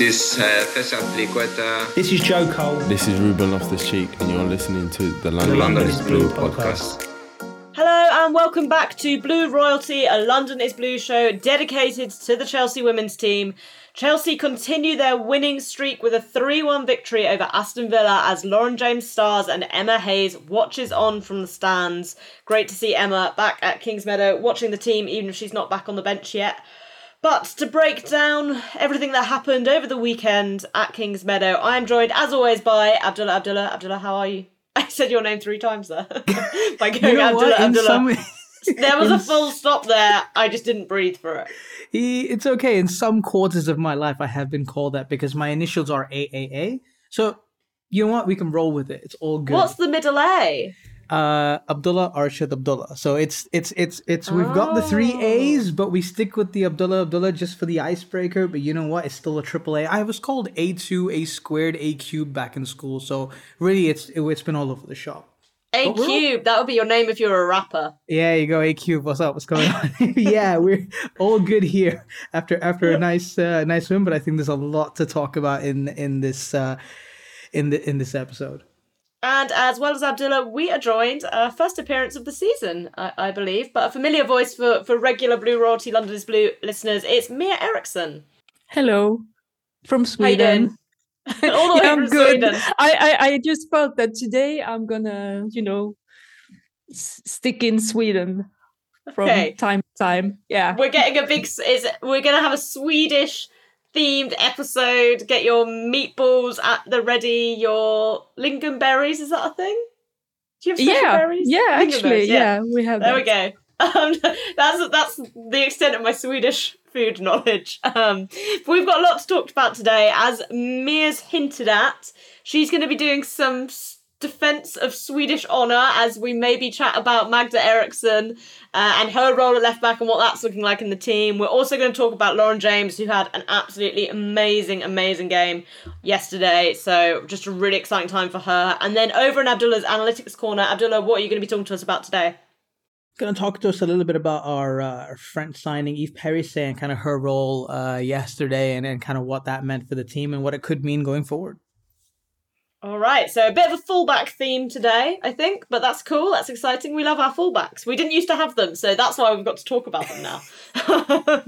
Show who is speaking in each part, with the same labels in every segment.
Speaker 1: This is uh, Cesar Azpilicueta.
Speaker 2: This is Joe Cole.
Speaker 3: This is Ruben Loftus Cheek, and you're listening to the London,
Speaker 1: London
Speaker 3: is
Speaker 1: is
Speaker 3: Blue
Speaker 1: Blue
Speaker 3: podcast.
Speaker 4: Hello and welcome back to Blue Royalty, a London is Blue show dedicated to the Chelsea women's team. Chelsea continue their winning streak with a 3 1 victory over Aston Villa as Lauren James stars and Emma Hayes watches on from the stands. Great to see Emma back at Kings Meadow watching the team, even if she's not back on the bench yet. But to break down everything that happened over the weekend at King's Meadow, I am joined as always by Abdullah. Abdullah, Abdullah, how are you? I said your name three times there. by going
Speaker 2: You know
Speaker 4: Abdullah,
Speaker 2: what?
Speaker 4: Abdullah.
Speaker 2: some,
Speaker 4: There was a full stop there. I just didn't breathe for it.
Speaker 2: He- it's okay. In some quarters of my life, I have been called that because my initials are AAA. So you know what? We can roll with it. It's all good.
Speaker 4: What's the middle A?
Speaker 2: Uh, Abdullah Arshad Abdullah? So it's it's it's it's we've got the three A's, but we stick with the Abdullah Abdullah just for the icebreaker. But you know what? It's still a triple A. I was called A two, A squared, A cubed back in school. So really, it's it, it's been all over the shop.
Speaker 4: A
Speaker 2: But we're all-
Speaker 4: cube. That would be your name if you were a rapper.
Speaker 2: Yeah, you go A cube. What's up? What's going on? yeah, we're all good here after after a nice uh, nice win. But I think there's a lot to talk about in in this uh, in the in this episode.
Speaker 4: And as well as Abdullah, we are joined, uh, first appearance of the season, I, I believe, but a familiar voice for, for regular Blue Royalty London is Blue listeners. It's Mia Eriksson.
Speaker 5: Hello from
Speaker 4: How you doing?
Speaker 5: Sweden.
Speaker 4: All the way
Speaker 5: Yeah,
Speaker 4: from
Speaker 5: I'm good.
Speaker 4: Sweden.
Speaker 5: I, I I just felt that today I'm gonna, you know, s- stick in Sweden from
Speaker 4: Okay.
Speaker 5: time to time. Yeah.
Speaker 4: We're getting a big. Is we're gonna have a Swedish themed episode. Get your meatballs at the ready. Your lingonberries. Is that a thing? Do you have
Speaker 5: Yeah.
Speaker 4: berries?
Speaker 5: Yeah, actually, yeah. we have
Speaker 4: There we go. Um, that's that's the extent of my Swedish food knowledge. Um, but we've got a lot to talk about today. As Mia's hinted at, she's going to be doing some defense of Swedish honor as we maybe chat about Magda Eriksson uh, and her role at left back and what that's looking like in the team. We're also going to talk about Lauren James, who had an absolutely amazing, amazing game yesterday. So just a really exciting time for her. And then over in Abdullah's analytics corner, Abdullah, what are you going to be talking to us about today?
Speaker 2: Going to talk to us a little bit about our, uh, French signing, Eve Perisset, and kind of her role uh, yesterday, and, and kind of what that meant for the team and what it could mean going forward.
Speaker 4: All right, so a bit of a fullback theme today, I think, but that's cool. That's exciting. We love our fullbacks. We didn't used to have them, so that's why we've got to talk about them now.
Speaker 5: Let,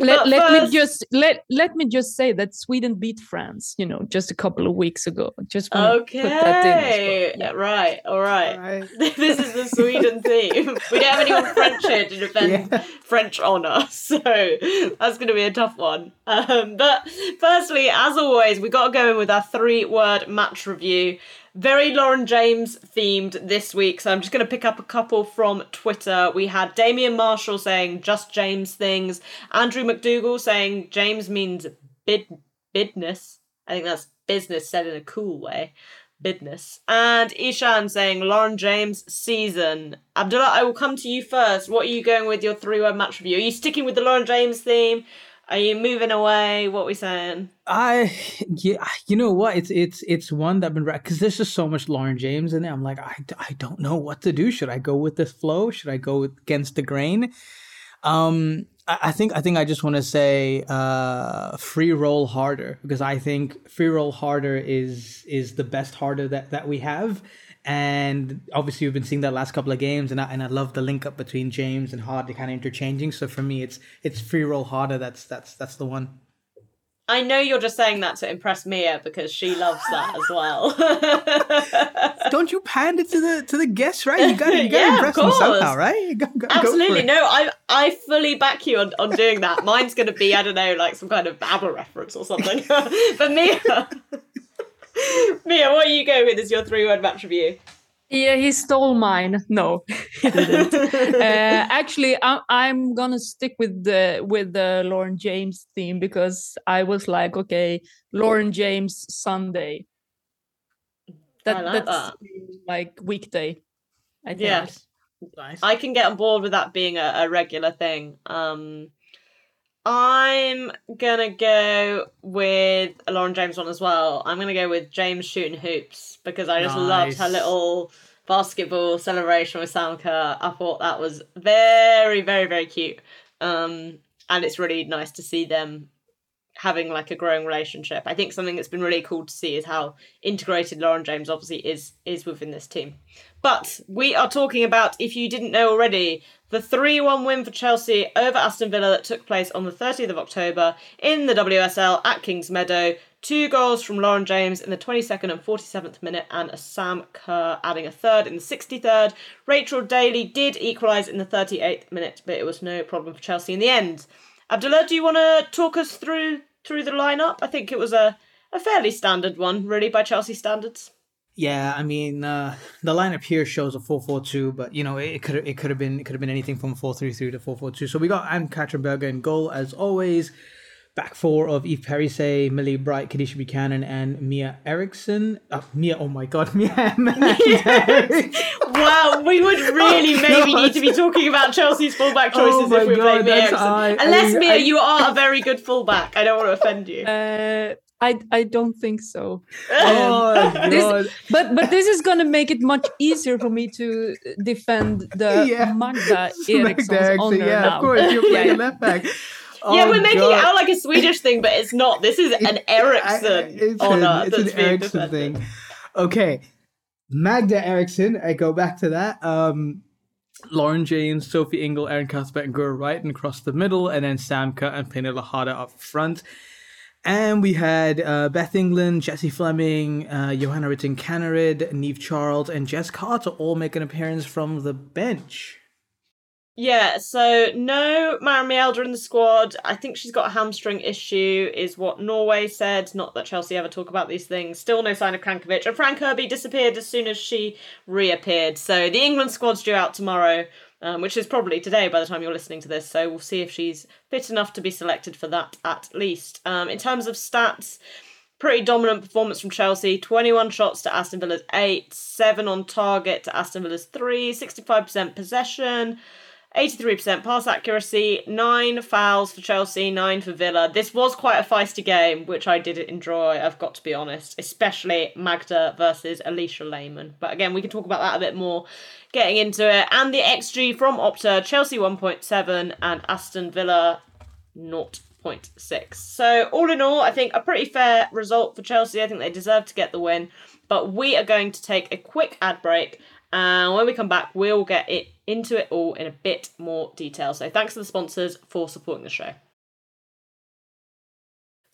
Speaker 4: But
Speaker 5: let me just let let me just say that Sweden beat France, you know, just a couple of weeks ago. Just
Speaker 4: Okay,
Speaker 5: put that in well. Yeah.
Speaker 4: right, all right. this is the Sweden theme. We don't have anyone French here to defend
Speaker 2: Yeah.
Speaker 4: French honour, so that's going to be a tough one. Um, but firstly, as always, we got to go in with our three-word match review. Very Lauren James themed this week, so I'm just going to pick up a couple from Twitter. We had Damian Marshall saying just James things, Andrew McDougall saying James means bid bidness. I think that's business said in a cool way business. And Ishan saying Lauren James season. Abdullah, I will come to you first. What are you going with your three word match review? Are you sticking with the Lauren James theme? Are you moving away? What we saying?
Speaker 2: I yeah, you know what? It's it's it's one that I've been because there's just so much Lauren James in it. I'm like, I, I don't know what to do. Should I go with this flow? Should I go against the grain? Um, I, I think I think I just want to say uh, free roll harder because I think free roll harder is is the best harder that that we have. And obviously, we've been seeing that last couple of games, and I, and I love the link up between James and Harder kind of interchanging. So for me, it's it's free roll harder. That's that's that's the one.
Speaker 4: I know you're just saying that to impress Mia because she loves that as well.
Speaker 2: don't you pander to the to the guests, right? You gotta, you gotta
Speaker 4: Yeah,
Speaker 2: impress them somehow, right? Gotta go
Speaker 4: Absolutely.
Speaker 2: it.
Speaker 4: No, I I fully back you on, on doing that. Mine's gonna be, I don't know, like some kind of ABBA reference or something. but Mia Mia, what are you going with as your three word match review?
Speaker 5: Yeah, he stole mine. No, he didn't. uh, actually, I, I'm gonna stick with the with the Lauren James theme because I was like, okay, Lauren James Sunday. That,
Speaker 4: like
Speaker 5: that's like weekday. I think.
Speaker 4: Yeah.
Speaker 2: Nice.
Speaker 4: I can get on board with that being a, a regular thing. Um, I'm gonna go with a Lauren James one as well. I'm gonna go with James shooting hoops because I just loved her little basketball celebration with Sam Kerr. I thought that was very, very, very cute. Um, and it's really nice to see them having like a growing relationship. I think something that's been really cool to see is how integrated Lauren James obviously is is within this team. But we are talking about, if you didn't know already, the 3 1 win for Chelsea over Aston Villa that took place on the 30th of October in the WSL at Kings Meadow. Two goals from Lauren James in the 22nd and 47th minute, and a Sam Kerr adding a third in the 63rd. Rachel Daly did equalise in the 38th minute, but it was no problem for Chelsea in the end. Abdullah, do you want to talk us through through the lineup? I think it was a, a fairly standard one, really, by Chelsea standards.
Speaker 2: Yeah, I mean uh, the lineup here shows a four four two, but you know it could it could have been it could have been anything from four three three to four four two. So we got Ann-Katrin Berger in goal as always. Back four of Eve Perisset, Millie Bright, Kadeisha Buchanan, and Mia Eriksson. Uh, Mia, oh my god, Mia.
Speaker 4: wow, we would really maybe need to be talking about Chelsea's fullback
Speaker 2: Oh
Speaker 4: choices
Speaker 2: my
Speaker 4: if we
Speaker 2: God,
Speaker 4: played Mia
Speaker 2: that's-
Speaker 4: Eriksson.
Speaker 2: I- I
Speaker 4: Unless
Speaker 2: mean,
Speaker 4: Mia,
Speaker 2: I-
Speaker 4: you are a very good fullback. I don't want to offend you.
Speaker 5: Uh, I I don't think so.
Speaker 2: oh
Speaker 5: This- But but this is gonna make it much easier for me to defend the
Speaker 2: Yeah.
Speaker 5: Magda
Speaker 2: Magda
Speaker 5: Eriksson's
Speaker 2: Eriksson,
Speaker 5: honor
Speaker 2: yeah,
Speaker 5: now.
Speaker 2: of course, you're playing
Speaker 5: Yeah.
Speaker 2: left back.
Speaker 4: yeah,
Speaker 2: Oh,
Speaker 4: we're making
Speaker 2: God.
Speaker 4: it out like a Swedish thing, but it's not. This is an Ericsson
Speaker 2: it's
Speaker 4: honor
Speaker 2: an, it's
Speaker 4: that's
Speaker 2: an
Speaker 4: being
Speaker 2: Ericsson
Speaker 4: defended.
Speaker 2: thing. Okay, Magda Eriksson. I go back to that. Um, Lauren James, Sophie Ingle, Erin Cuthbert, and Guro Reiten across the middle, and then Sam Kerr and Pernille Harder up front. And we had uh, Beth England, Jessie Fleming, uh, Johanna Rytting Kaneryd, Niamh Charles, and Jess Carter all make an appearance from the bench.
Speaker 4: Yeah, so no Maren Mjelde in the squad. I think she's got a hamstring issue, is what Norway said. Not that Chelsea ever talk about these things. Still no sign of Krankovic. And Fran Kirby disappeared as soon as she reappeared. So the England squad's due out tomorrow, um, which is probably today by the time you're listening to this. So we'll see if she's fit enough to be selected for that at least. Um, in terms of stats, pretty dominant performance from Chelsea 21 shots to Aston Villa's 8, 7 on target to Aston Villa's 3, 65% possession. 83% pass accuracy, 9 fouls for Chelsea, 9 for Villa. This was quite a feisty game, which I did enjoy, I've got to be honest, especially Magda versus Alisha Lehmann. But again, we can talk about that a bit more getting into it. And the XG from Opta Chelsea 1.7 and Aston Villa 0.6. So, all in all, I think a pretty fair result for Chelsea. I think they deserve to get the win. But we are going to take a quick ad break. And when we come back, we'll get it into it all in a bit more detail. So, thanks to the sponsors for supporting the show.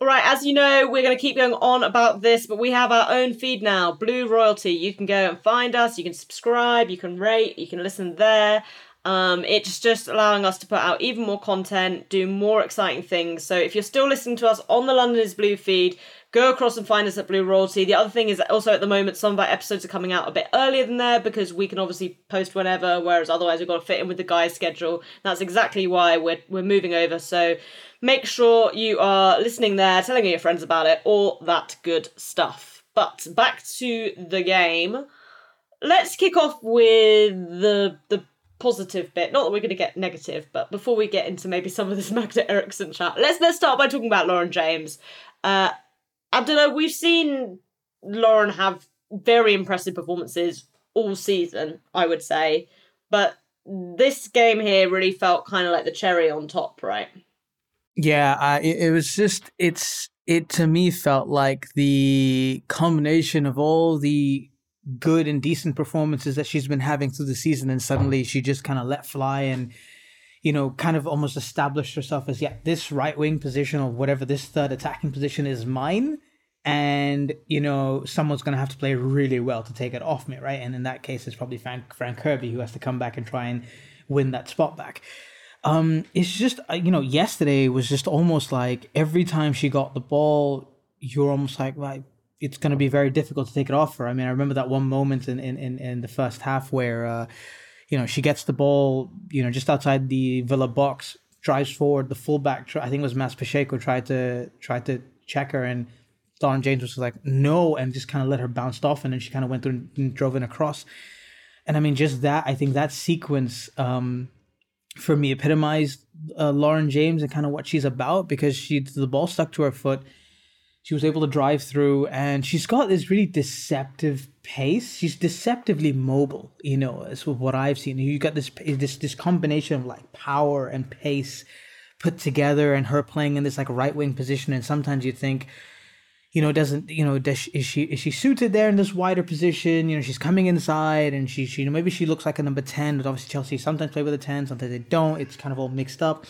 Speaker 4: All right, as you know, we're going to keep going on about this, but we have our own feed now, Blue Royalty. You can go and find us, you can subscribe, you can rate, you can listen there. Um, it's just allowing us to put out even more content, do more exciting things. So if you're still listening to us on the London is Blue feed, go across and find us at Blue Royalty. The other thing is also at the moment, some of our episodes are coming out a bit earlier than there because we can obviously post whenever, whereas otherwise we've got to fit in with the guys' schedule. That's exactly why we're, we're moving over. So make sure you are listening there, telling your friends about it, all that good stuff. But back to the game. Let's kick off with the the positive bit. Not that we're going to get negative, but before we get into maybe some of this Magda Eriksson chat, let's let's start by talking about Lauren James. Uh, Abdullah, we've seen Lauren have very impressive performances all season, I would say, but this game here really felt kind of like the cherry on top, right?
Speaker 2: Yeah, it, it was just it's it to me felt like the combination of all the good and decent performances that she's been having through the season, and suddenly she just kind of let fly and you know kind of almost established herself as yeah this right wing position or whatever this third attacking position is mine. And you know someone's gonna have to play really well to take it off me, right? And in that case, it's probably Fran Fran Kirby who has to come back and try and win that spot back um it's just uh, you know yesterday was just almost like every time she got the ball you're almost like right it's going to be very difficult to take it off her i mean i remember that one moment in in in, in the first half where uh you know she gets the ball you know just outside the villa box drives forward the fullback i think it was Maz Pacheco tried to tried to check her and Lauren James was like no and just kind of let her bounce off and then she kind of went through and drove in across and i mean just that i think that sequence um for me epitomized uh, Lauren James and kind of what she's about because she the ball stuck to her foot. She was able to drive through, and she's got this really deceptive pace. She's deceptively mobile, you know, is what I've seen. You got this this this combination of like power and pace, put together and her playing in this like right wing position. And sometimes you think, you know, doesn't you know does she, is she is she suited there in this wider position? You know, she's coming inside and she, she you know maybe she looks like a number ten, but obviously Chelsea sometimes play with a ten, sometimes they don't. It's kind of all mixed up.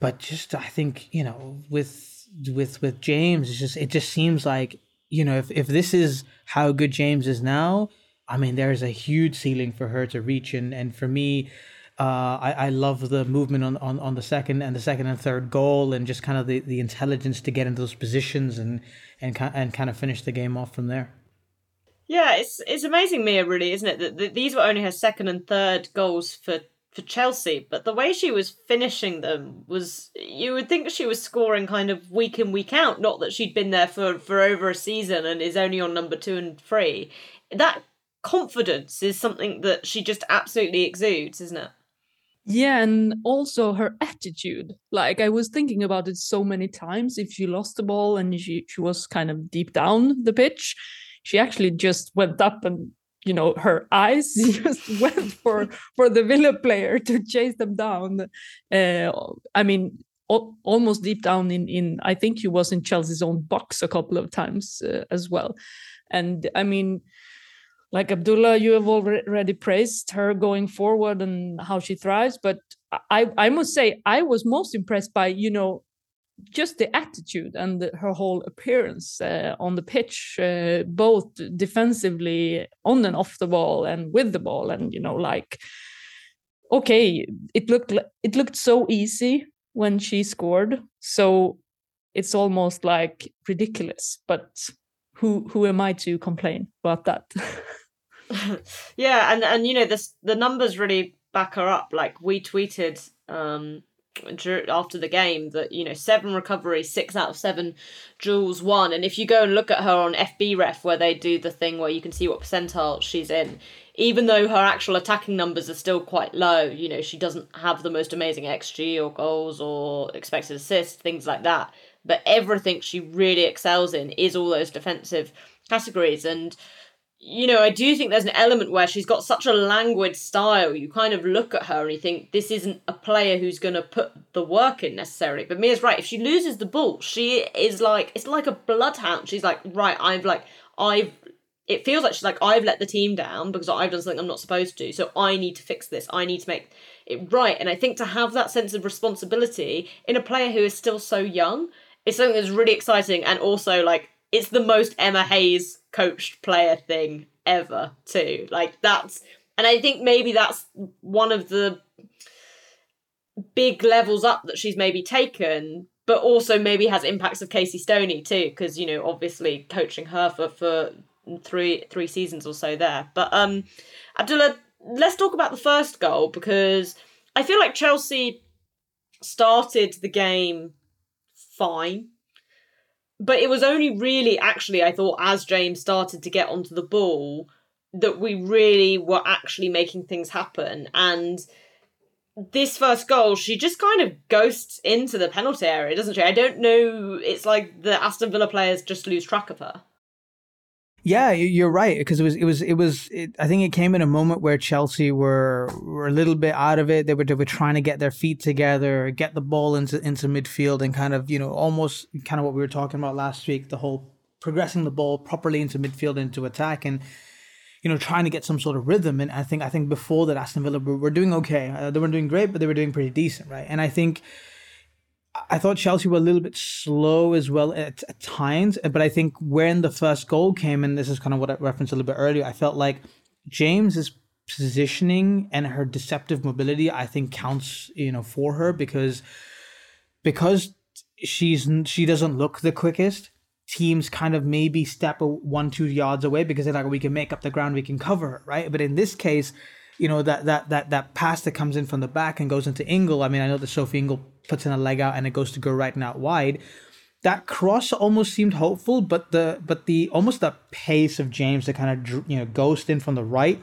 Speaker 2: But just I think you know with with with James, it's just it just seems like you know if if this is how good James is now, I mean there's a huge ceiling for her to reach, and and for me. Uh, I, I love the movement on, on, on the second and the second and third goal and just kind of the, the intelligence to get into those positions and and and kind of finish the game off from there.
Speaker 4: Yeah, it's it's amazing, Mia. Really, isn't it? That, that these were only her second and third goals for for Chelsea, but the way she was finishing them was you would think she was scoring kind of week in week out. Not that she'd been there for for over a season and is only on number two and three. That confidence is something that she just absolutely exudes, isn't it?
Speaker 5: Yeah, and also her attitude. Like I was thinking about it so many times. If she lost the ball and she, she was kind of deep down the pitch, she actually just went up and you know her eyes just went for for the Villa player to chase them down. Uh, I mean, almost deep down in in I think he was in Chelsea's own box a couple of times uh, as well. And I mean, like Abdullah, you have already praised her going forward and how she thrives. But I, I must say, I was most impressed by, you know, just the attitude and the, her whole appearance uh, on the pitch, uh, both defensively on and off the ball and with the ball. And, you know, like, okay, it looked, it looked so easy when she scored. So it's almost like ridiculous, but who, who am I to complain about that?
Speaker 4: yeah, and and you know this the numbers really back her up. Like we tweeted um after the game that you know seven recoveries, six out of seven jewels won. And if you go and look at her on FBref, where they do the thing where you can see what percentile she's in, even though her actual attacking numbers are still quite low, you know she doesn't have the most amazing xG or goals or expected assists, things like that. But everything she really excels in is all those defensive categories and you know, I do think there's an element where she's got such a languid style. You kind of look at her and you think this isn't a player who's going to put the work in necessarily. But Mia's right. If she loses the ball, she is like it's like a bloodhound. She's like, right, I've like I've. It feels like she's like I've let the team down because I've done something I'm not supposed to. So I need to fix this. I need to make it right. And I think to have that sense of responsibility in a player who is still so young is something that's really exciting and also like it's the most Emma Hayes coached player thing ever too. Like that's and I think maybe that's one of the big levels up that she's maybe taken, but also maybe has impacts of Casey Stoney too, because you know obviously coaching her for for three three seasons or so there. But um, Abdullah, let's talk about the first goal because I feel like Chelsea started the game fine but it was only really actually I thought as James started to get onto the ball that we really were actually making things happen. And this first goal she just kind of ghosts into the penalty area doesn't she? I don't know it's like the Aston Villa players just lose track of her
Speaker 2: yeah, you're right because it was it was it was. It, I think it came in a moment where Chelsea were were a little bit out of it. They were they were trying to get their feet together, get the ball into into midfield, and kind of you know almost kind of what we were talking about last week. The whole progressing the ball properly into midfield into attack and you know trying to get some sort of rhythm. And I think I think before that Aston Villa were, were doing okay. Uh, they weren't doing great, but they were doing pretty decent, right? And I think I thought Chelsea were a little bit slow as well at, at, times, eh, but I think when the first goal came, and this is kind of what I referenced a little bit earlier, I felt like James's positioning and her deceptive mobility, I think counts, you know, for her because because she's she doesn't look the quickest. Teams kind of maybe step one two yards away because they're like we can make up the ground, we can cover her, right? But in this case, you know that that that that pass that comes in from the back and goes into Ingle. I mean, I know that Sophie Ingle puts in a leg out and it goes to go right and out wide. That cross almost seemed hopeful, but the but the almost the pace of James to kind of you know ghost in from the right,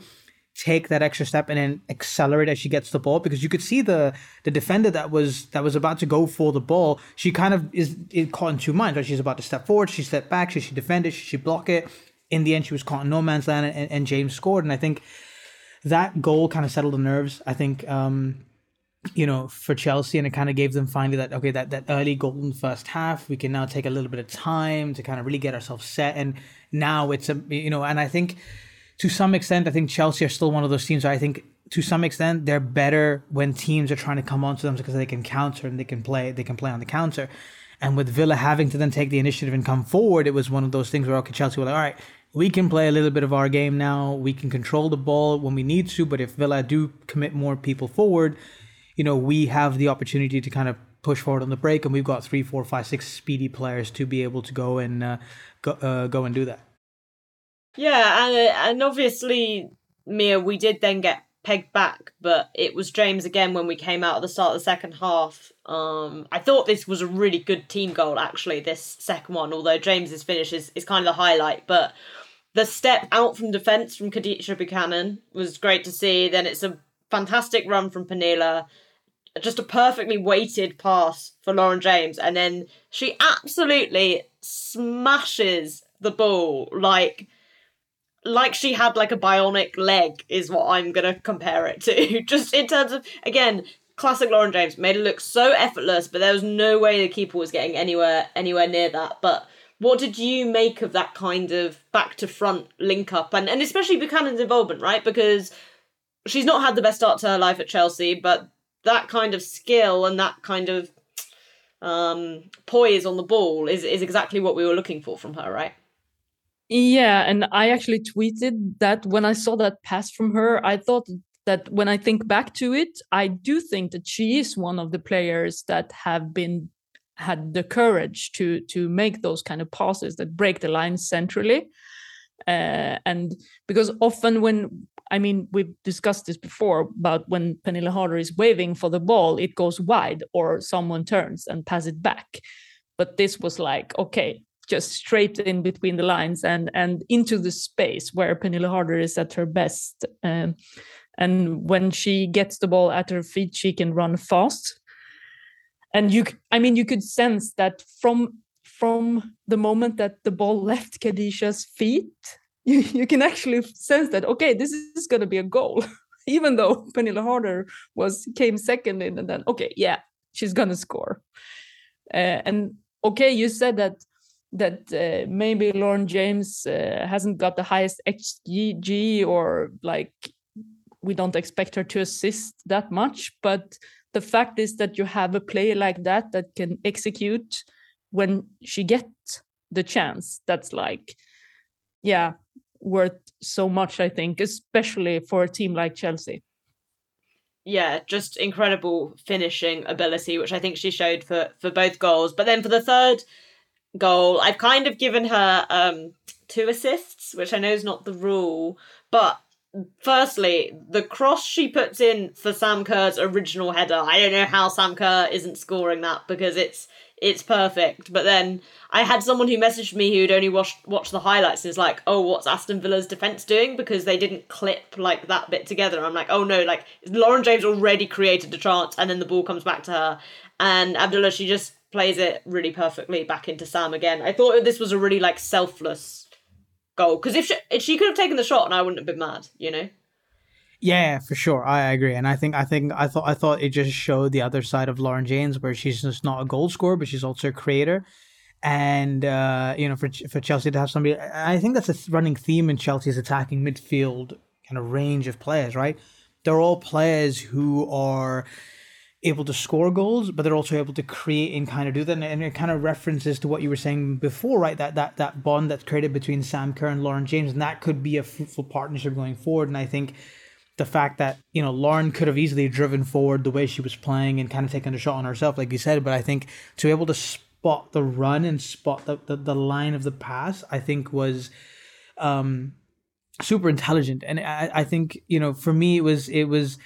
Speaker 2: take that extra step and then accelerate as she gets the ball because you could see the the defender that was that was about to go for the ball. She kind of is caught in two minds. Right, she's about to step forward, she step back, should she defend it, should she block it? In the end, she was caught in no man's land, and, and James scored. And I think that goal kind of settled the nerves. I think um, you know, for Chelsea, and it kind of gave them finally that okay, that that early golden first half. We can now take a little bit of time to kind of really get ourselves set, and now it's a you know, and I think to some extent, I think Chelsea are still one of those teams. I think to some extent they're better when teams are trying to come onto them because they can counter and they can play they can play on the counter. And with Villa having to then take the initiative and come forward, it was one of those things where okay, Chelsea were like, all right, we can play a little bit of our game now. We can control the ball when we need to, but if Villa do commit more people forward, you know, we have the opportunity to kind of push forward on the break, and we've got three, four, five, six speedy players to be able to go and uh, go, uh, go and do that.
Speaker 4: Yeah, and uh, and obviously, Mia, we did then get pegged back, but it was James again when we came out at the start of the second half. Um, I thought this was a really good team goal, actually, this second one, although James's finish is, is kind of the highlight. But the step out from defence from Kadeisha Buchanan was great to see. Then it's a fantastic run from Pernille just a perfectly weighted pass for Lauren James, and then she absolutely smashes the ball like like she had like a bionic leg is what I'm gonna compare it to. just in terms of again, classic Lauren James made it look so effortless, but there was no way the keeper was getting anywhere anywhere near that. But what did you make of that kind of back to front link up and, and especially Buchanan's involvement, right? Because she's not had the best start to her life at Chelsea, but that kind of skill and that kind of um, poise on the ball is is exactly what we were looking for from her, right?
Speaker 5: Yeah, and I actually tweeted that when I saw that pass from her, I thought that when I think back to it, I do think that she is one of the players that have been had the courage to to make those kind of passes that break the line centrally. Uh, and because often when I mean, we've discussed this before about when Pernille Harder is waving for the ball, it goes wide or someone turns and pass it back. But this was like, okay, just straight in between the lines and and into the space where Pernille Harder is at her best. Um, and when she gets the ball at her feet, she can run fast. And you, I mean, you could sense that from from the moment that the ball left Kadeisha's feet you, you can actually sense that okay this is going to be a goal. Even though Pernille Harder was came second in and then okay yeah she's going to score. Uh, and okay you said that that uh, maybe Lauren James uh, hasn't got the highest xG or like we don't expect her to assist that much but the fact is that you have a player like that that can execute when she gets the chance. That's like yeah worth so much, I think, especially for a team like Chelsea.
Speaker 4: Yeah, just incredible finishing ability, which I think she showed for for both goals. But then for the third goal, I've kind of given her um two assists, which I know is not the rule, but firstly, the cross she puts in for Sam Kerr's original header, I don't know how Sam Kerr isn't scoring that because it's it's perfect. But then I had someone who messaged me who'd only watched watched the highlights and is like, "Oh, what's Aston Villa's defense doing?" Because they didn't clip like that bit together. I'm like, "Oh no!" Like Lauren James already created the chance, and then the ball comes back to her, and Abdullah she just plays it really perfectly back into Sam again. I thought this was a really like selfless goal because if she, if she could have taken the shot, and I wouldn't have been mad, you know.
Speaker 2: Yeah, for sure. I agree, and I think I think I thought I thought it just showed the other side of Lauren James, where she's just not a goal scorer, but she's also a creator. And uh, you know, for for Chelsea to have somebody, I think that's a running theme in Chelsea's attacking midfield kind of range of players. Right, they're all players who are able to score goals, but they're also able to create and kind of do that. And it kind of references to what you were saying before, right? That that that bond that's created between Sam Kerr and Lauren James, and that could be a fruitful partnership going forward. And I think the fact that you know Lauren could have easily driven forward the way she was playing and kind of taken a shot on herself, like you said. But I think to be able to spot the run and spot the the, the line of the pass, I think was um, super intelligent. And I, I think you know for me it was it was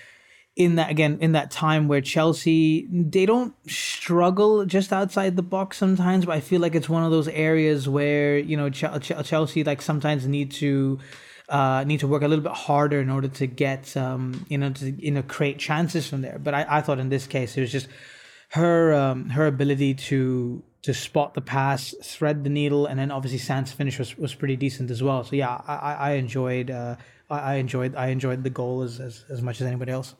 Speaker 2: in that again in that time where Chelsea they don't struggle just outside the box sometimes, but I feel like it's one of those areas where you know Ch- Ch- Chelsea like sometimes need to uh, need to work a little bit harder in order to get um, you know to you know create chances from there. But I, I thought in this case it was just her um, her ability to to spot the pass, thread the needle, and then obviously Sam's finish was, was pretty decent as well. So yeah, I, I enjoyed uh, I enjoyed I enjoyed the goal as, as as much as anybody else.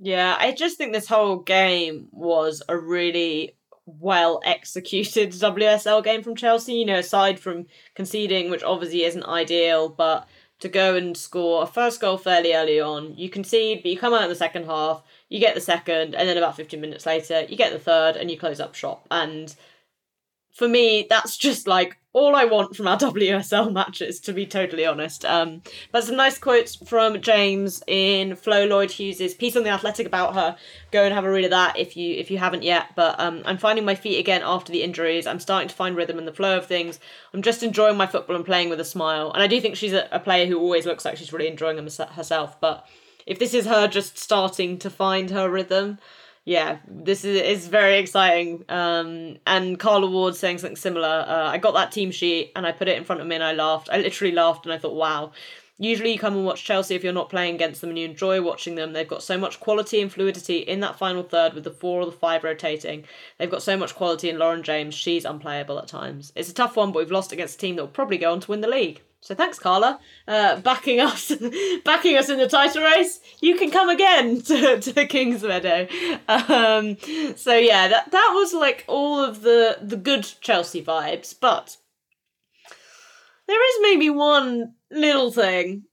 Speaker 4: Yeah, I just think this whole game was a really well executed WSL game from Chelsea. You know, aside from conceding, which obviously isn't ideal, but to go and score a first goal fairly early on, you concede, but you come out in the second half, you get the second, and then about 15 minutes later, you get the third, and you close up shop. And for me, that's just like all I want from our WSL matches, to be totally honest. Um, but some nice quotes from James in Flo Lloyd Hughes's piece on the Athletic about her. Go and have a read of that if you if you haven't yet. But um, I'm finding my feet again after the injuries. I'm starting to find rhythm in the flow of things. I'm just enjoying my football and playing with a smile. And I do think she's a, a player who always looks like she's really enjoying herself. But if this is her just starting to find her rhythm, yeah, this is is very exciting. Um, and Carla Ward saying something similar. Uh, I got that team sheet and I put it in front of me and I laughed. I literally laughed and I thought, wow. Usually you come and watch Chelsea if you're not playing against them and you enjoy watching them. They've got so much quality and fluidity in that final third with the four or the five rotating. They've got so much quality in Lauren James. She's unplayable at times. It's a tough one, but we've lost against a team that will probably go on to win the league. So thanks, Carla, uh, backing us, backing us in the title race. You can come again to, to Kings Meadow. Um, so yeah, that that was like all of the the good Chelsea vibes, but there is maybe one little thing,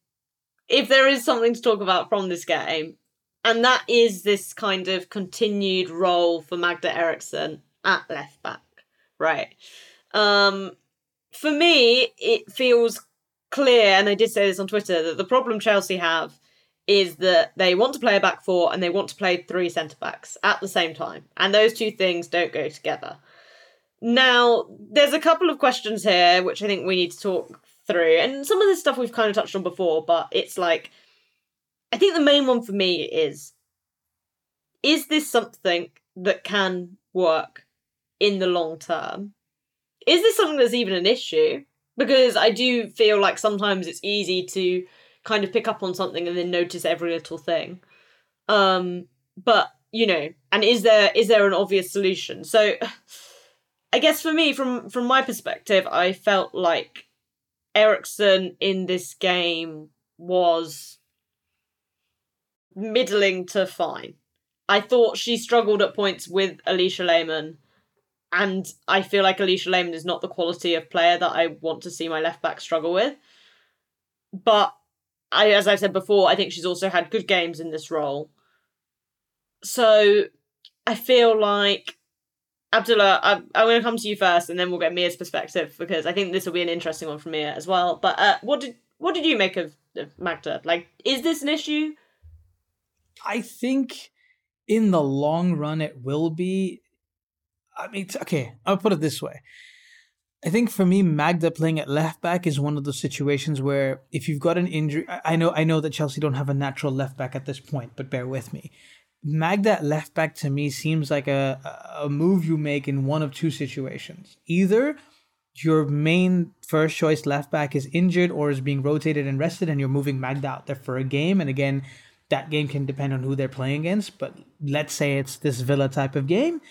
Speaker 4: if there is something to talk about from this game, and that is this kind of continued role for Magda Eriksson at left back, right? Um, for me, it feels clear, and I did say this on Twitter, that the problem Chelsea have is that they want to play a back four and they want to play three centre backs at the same time. And those two things don't go together. Now, there's a couple of questions here which I think we need to talk through. And some of this stuff we've kind of touched on before, but it's like, I think the main one for me is is this something that can work in the long term? Is this something that's even an issue? Because I do feel like sometimes it's easy to kind of pick up on something and then notice every little thing. Um, but you know, and is there is there an obvious solution? So, I guess for me, from from my perspective, I felt like Eriksson in this game was middling to fine. I thought she struggled at points with Alisha Lehmann and I feel like Alisha Lehmann is not the quality of player that I want to see my left back struggle with. But I, as I said before, I think she's also had good games in this role. So I feel like Abdullah, I'm, I'm going to come to you first, and then we'll get Mia's perspective because I think this will be an interesting one for Mia as well. But uh, what did what did you make of, of Magda? Like, is this an issue?
Speaker 2: I think in the long run it will be I mean, okay, I'll put it this way. I think for me, Magda playing at left back is one of those situations where if you've got an injury, I know I know that Chelsea don't have a natural left back at this point, but bear with me. Magda at left back to me seems like a a move you make in one of two situations. Either your main first choice left back is injured or is being rotated and rested, and you're moving Magda out there for a game. And again, that game can depend on who they're playing against. But let's say it's this Villa type of game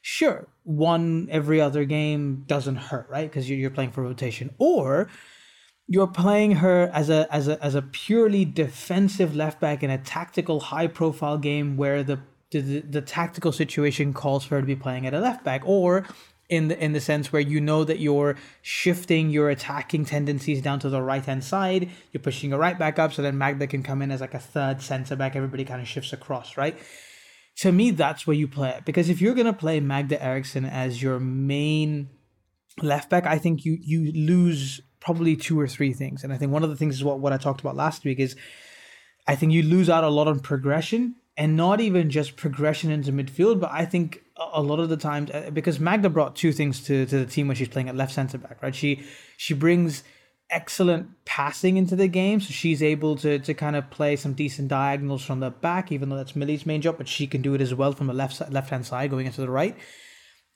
Speaker 2: sure, one every other game doesn't hurt, right? Because you're playing for rotation. Or you're playing her as a as a as a purely defensive left back in a tactical high profile game where the the, the tactical situation calls for her to be playing at a left back or in the in the sense where you know that you're shifting your attacking tendencies down to the right hand side you're pushing your right back up so then magda can come in as like a third center back everybody kind of shifts across right to me, that's where you play it. Because if you're going to play Magda Eriksson as your main left back, I think you you lose probably two or three things. And I think one of the things is what, what I talked about last week is I think you lose out a lot on progression and not even just progression into midfield, but I think a lot of the times uh, because Magda brought two things to, to the team when she's playing at left center back, right? She she brings excellent passing into the game, so she's able to to kind of play some decent diagonals from the back, even though that's Millie's main job, but she can do it as well from the left left hand side going into the right.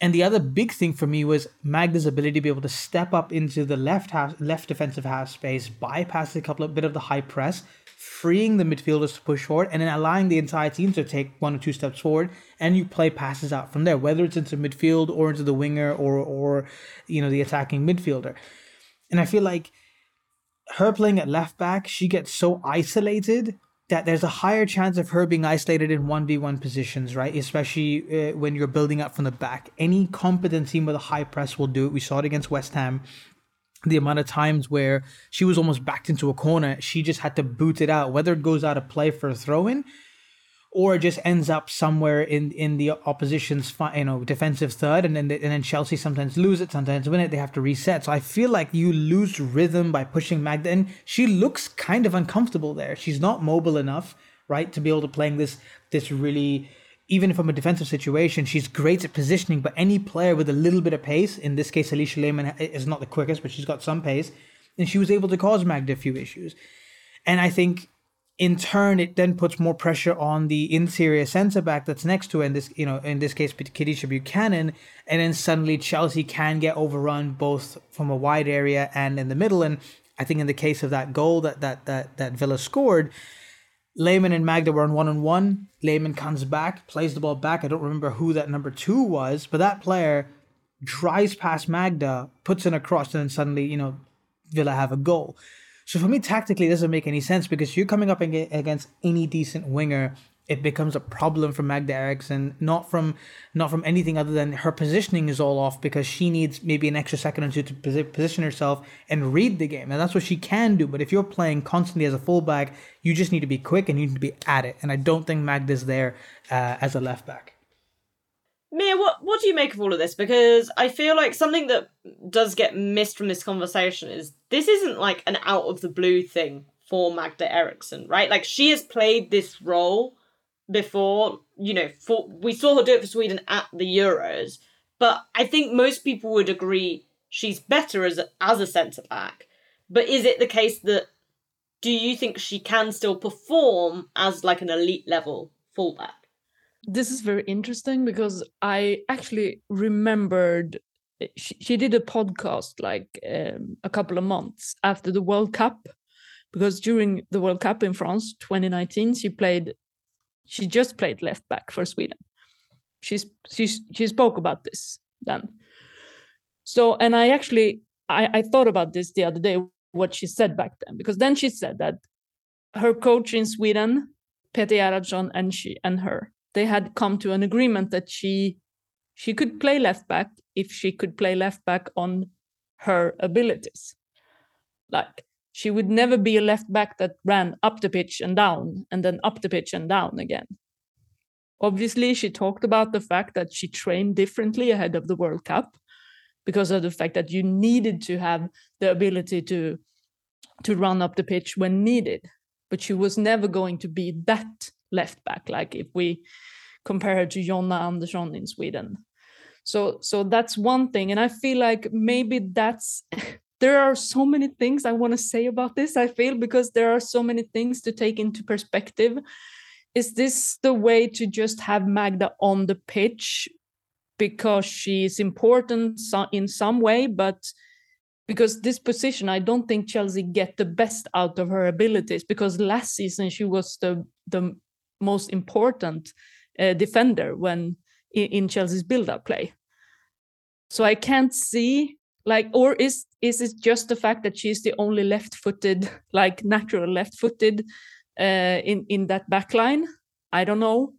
Speaker 2: And the other big thing for me was Magda's ability to be able to step up into the left half, left defensive half space, bypass a couple of bit of the high press, freeing the midfielders to push forward, and then allowing the entire team to take one or two steps forward, and you play passes out from there, whether it's into midfield or into the winger or or you know the attacking midfielder. And I feel like her playing at left back, she gets so isolated that there's a higher chance of her being isolated in 1v1 positions, right? Especially uh, when you're building up from the back. Any competent team with a high press will do it. We saw it against West Ham. The amount of times where she was almost backed into a corner, she just had to boot it out, whether it goes out of play for a throw in or it just ends up somewhere in in the opposition's you know defensive third, and then and then Chelsea sometimes lose it, sometimes win it. They have to reset. So I feel like you lose rhythm by pushing Magda, and she looks kind of uncomfortable there. She's not mobile enough, right, to be able to playing this this really. Even from a defensive situation, she's great at positioning. But any player with a little bit of pace, in this case, Alisha Lehmann is not the quickest, but she's got some pace, and she was able to cause Magda a few issues. And I think in turn, it then puts more pressure on the interior centre back that's next to it. In this, you know, in this case, Kadeisha Buchanan, and then suddenly Chelsea can get overrun both from a wide area and in the middle. And I think in the case of that goal that that that that Villa scored, Lehmann and Magda were on one on one. Lehmann comes back, plays the ball back. I don't remember who that number two was, but that player drives past Magda, puts in a cross, and then suddenly, you know, Villa have a goal. So for me, tactically, it doesn't make any sense because you're coming up against any decent winger. It becomes a problem for Magda Eriksson, not from not from anything other than her positioning is all off because she needs maybe an extra second or two to position herself and read the game, and that's what she can do. But if you're playing constantly as a fullback, you just need to be quick and you need to be at it. And I don't think Magda's there uh, as a left back.
Speaker 4: Mia, what what do you make of all of this? Because I feel like something that does get missed from this conversation is this isn't like an out of the blue thing for Magda Eriksson, right? Like she has played this role before, you know, for we saw her do it for Sweden at the Euros, but I think most people would agree she's better as a, as a centre back. But is it the case that do you think she can still perform as like an elite level fullback?
Speaker 5: This is very interesting because I actually remembered eh, she, she did a podcast like um, a couple of months after the World Cup because during the World Cup in France 2019 she played she just played left back for Sweden. She's she she spoke about this then. So and I actually I, I thought about this the other day what she said back then because then she said that her coach in Sweden Peter Gerhardsson and she and her they had come to an agreement that she she could play left back if she could play left back on her abilities. Like she would never be a left back that ran up the pitch and down and then up the pitch and down again. Obviously, she talked about the fact that she trained differently ahead of the World Cup because of the fact that you needed to have the ability to to run up the pitch when needed. But she was never going to be that left back, like if we compare her to Jonna Andersson in Sweden. So so that's one thing. And I feel like maybe that's there are so many things I want to say about this, I feel, because there are so many things to take into perspective. Is this the way to just have Magda on the pitch because she is important in some way, but because this position, I don't think Chelsea get the best out of her abilities because last season she was the the most important uh, defender when in, in Chelsea's build-up play. So I can't see like or is is it just the fact that she's the only left-footed like natural left-footed uh, in in that back line? I don't know.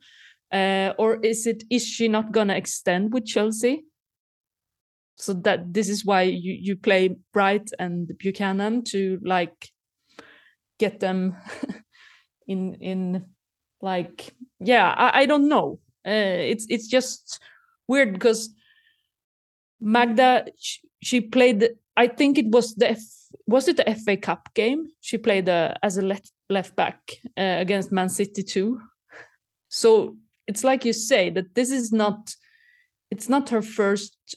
Speaker 5: Uh, or is it is she not gonna extend with Chelsea? So that this is why you you play Bright and Buchanan to like get them in in like yeah i, I don't know. Uh, it's it's just weird because magda she, she, played i think it was the F, was it the fa cup game? She played uh, as a left left back uh, against man city too. So it's like you say that this is not it's not her first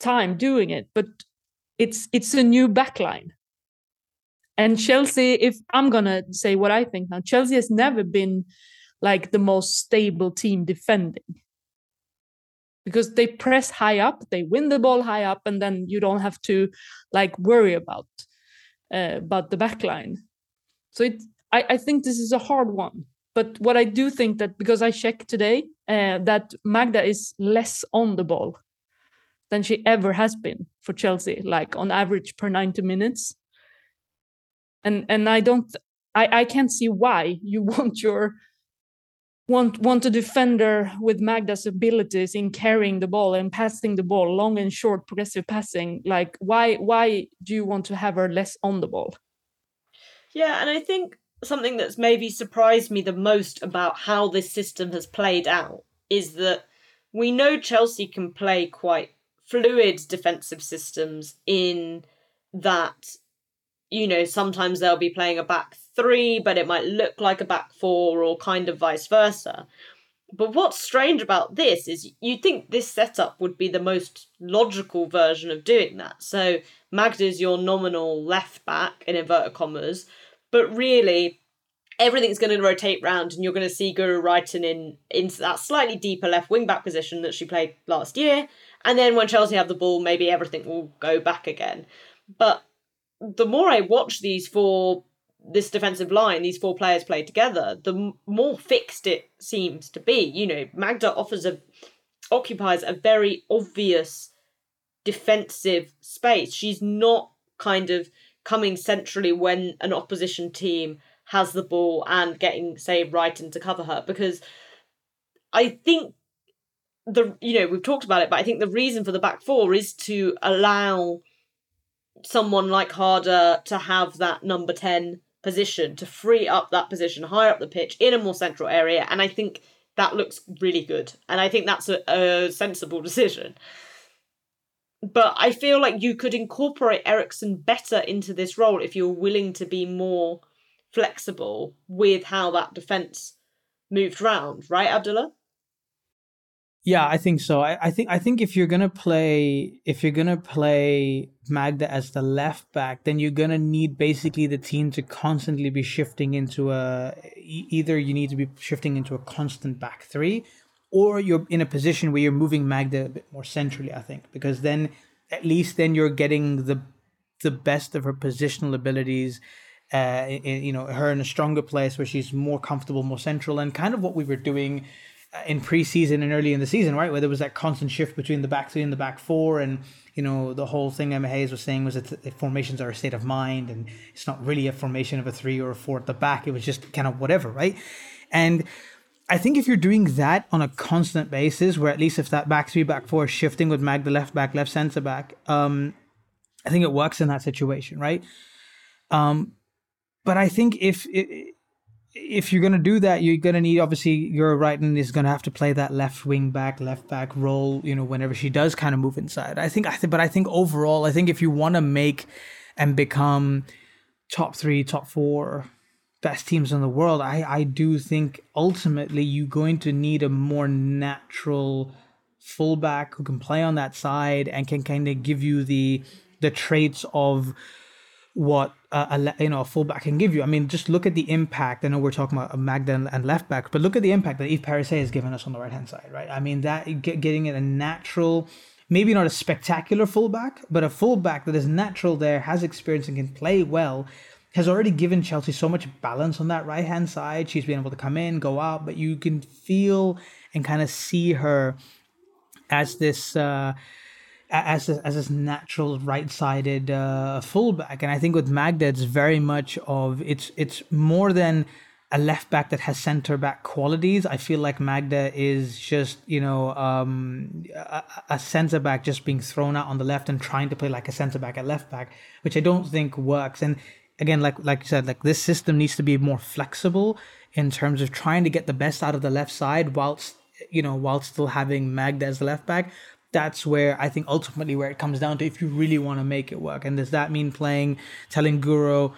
Speaker 5: time doing it but it's it's a new backline and Chelsea, if I'm gonna say what I think now, Chelsea has never been like the most stable team defending because they press high up, they win the ball high up, and then you don't have to like worry about uh, about the back line. So it, I, I think this is a hard one. But what I do think that because I checked today uh, that Magda is less on the ball than she ever has been for Chelsea, like on average per 90 minutes and and i don't I I can't see why you want your want want a defender with Magda's abilities in carrying the ball and passing the ball, long and short progressive passing. Like why why do you want to have her less on the ball?
Speaker 4: Yeah, and I think something that's maybe surprised me the most about how this system has played out is that we know Chelsea can play quite fluid defensive systems in that you know sometimes they'll be playing a back 3 but it might look like a back 4 or kind of vice versa but what's strange about this is you'd think this setup would be the most logical version of doing that. So Magda's your nominal left back in inverted commas, but really everything's going to rotate round and you're going to see Guro Reiten in into that slightly deeper left wing back position that she played last year. And then when Chelsea have the ball, maybe everything will go back again. But the more I watch these four this defensive line, these four players play together, the more fixed it seems to be. You know, Magda offers a occupies a very obvious defensive space. She's not kind of coming centrally when an opposition team has the ball and getting say Reiten to cover her because I think the you know we've talked about it but I think the reason for the back four is to allow someone like Harder to have that number 10 position to free up that position higher up the pitch in a more central area. And I think that looks really good. And I think that's a, a sensible decision. But I feel like you could incorporate Eriksson better into this role if you're willing to be more flexible with how that defense moved round, right, Abdullah?
Speaker 2: Yeah, I think so. I, I think I think if you're gonna play if you're gonna play Magda as the left back, then you're gonna need basically the team to constantly be shifting into a either you need to be shifting into a constant back three, or you're in a position where you're moving Magda a bit more centrally. I think because then at least then you're getting the the best of her positional abilities uh, in, you know, her in a stronger place where she's more comfortable, more central, and kind of what we were doing in preseason and early in the season, right? Where there was that constant shift between the back three and the back four, and you know the whole thing Emma Hayes was saying was that formations are a state of mind, and it's not really a formation of a three or a four at the back. It was just kind of whatever, right? And I think if you're doing that on a constant basis, where at least if that back three, back four is shifting with Mag the left back, left centre back, um, I think it works in that situation, right? Um, but I think if if you're gonna do that, you're gonna need obviously your Reiten is gonna have to play that left wing back, left back role. You know, whenever she does kind of move inside. I think I think, but I think overall, I think if you want to make and become top three, top four best teams in the world, I I do think ultimately you're going to need a more natural fullback who can play on that side and can kind of give you the the traits of what a, you know a fullback can give you. I mean, just look at the impact. I know we're talking about Magda and, left back, but look at the impact that Eve Perisset has given us on the right hand side, right? I mean, that get, getting it a natural, maybe not a spectacular fullback, but a fullback that is natural there, has experience and can play well. Has already given Chelsea so much balance on that right hand side. She's been able to come in, go out, but you can feel and kind of see her as this uh, as a, as this natural right-sided uh, fullback, and I think with Magda, it's very much of it's it's more than a left back that has center back qualities. I feel like Magda is just you know um, a, a center back just being thrown out on the left and trying to play like a center back at left back, which I don't think works. And again, like like you said, like this system needs to be more flexible in terms of trying to get the best out of the left side whilst you know while still having Magda as the left back that's where I think ultimately where it comes down to if you really want to make it work. And does that mean playing, telling Guro,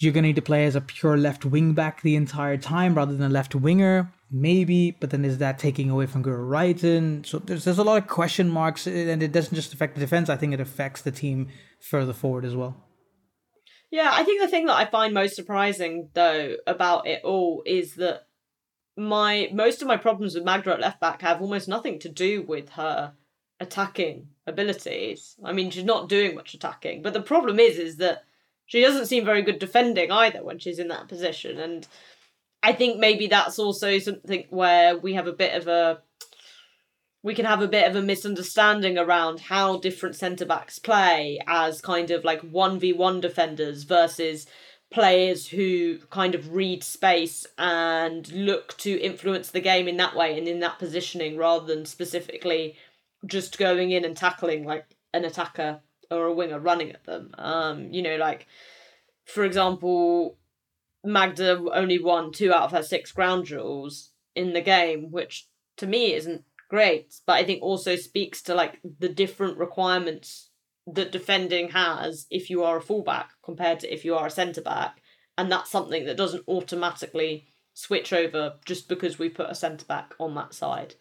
Speaker 2: you're going to need to play as a pure left wing back the entire time rather than a left winger? Maybe, but then is that taking away from Guro Reiten? So there's, there's a lot of question marks, and it doesn't just affect the defense. I think it affects the team further forward as well.
Speaker 4: Yeah, I think the thing that I find most surprising though about it all is that my most of my problems with Magda at left back have almost nothing to do with her attacking abilities. I mean, she's not doing much attacking, but the problem is, is that she doesn't seem very good defending either when she's in that position. And I think maybe that's also something where we have a bit of a we can have a bit of a misunderstanding around how different centre backs play as kind of like 1v1 defenders versus players who kind of read space and look to influence the game in that way and in that positioning rather than specifically just going in and tackling like an attacker or a winger running at them. Um, you know, like for example, Magda only won two out of her six ground duels in the game, which to me isn't great, but I think also speaks to like the different requirements that defending has if you are a fullback compared to if you are a centre back, and that's something that doesn't automatically switch over just because we put a centre back on that side.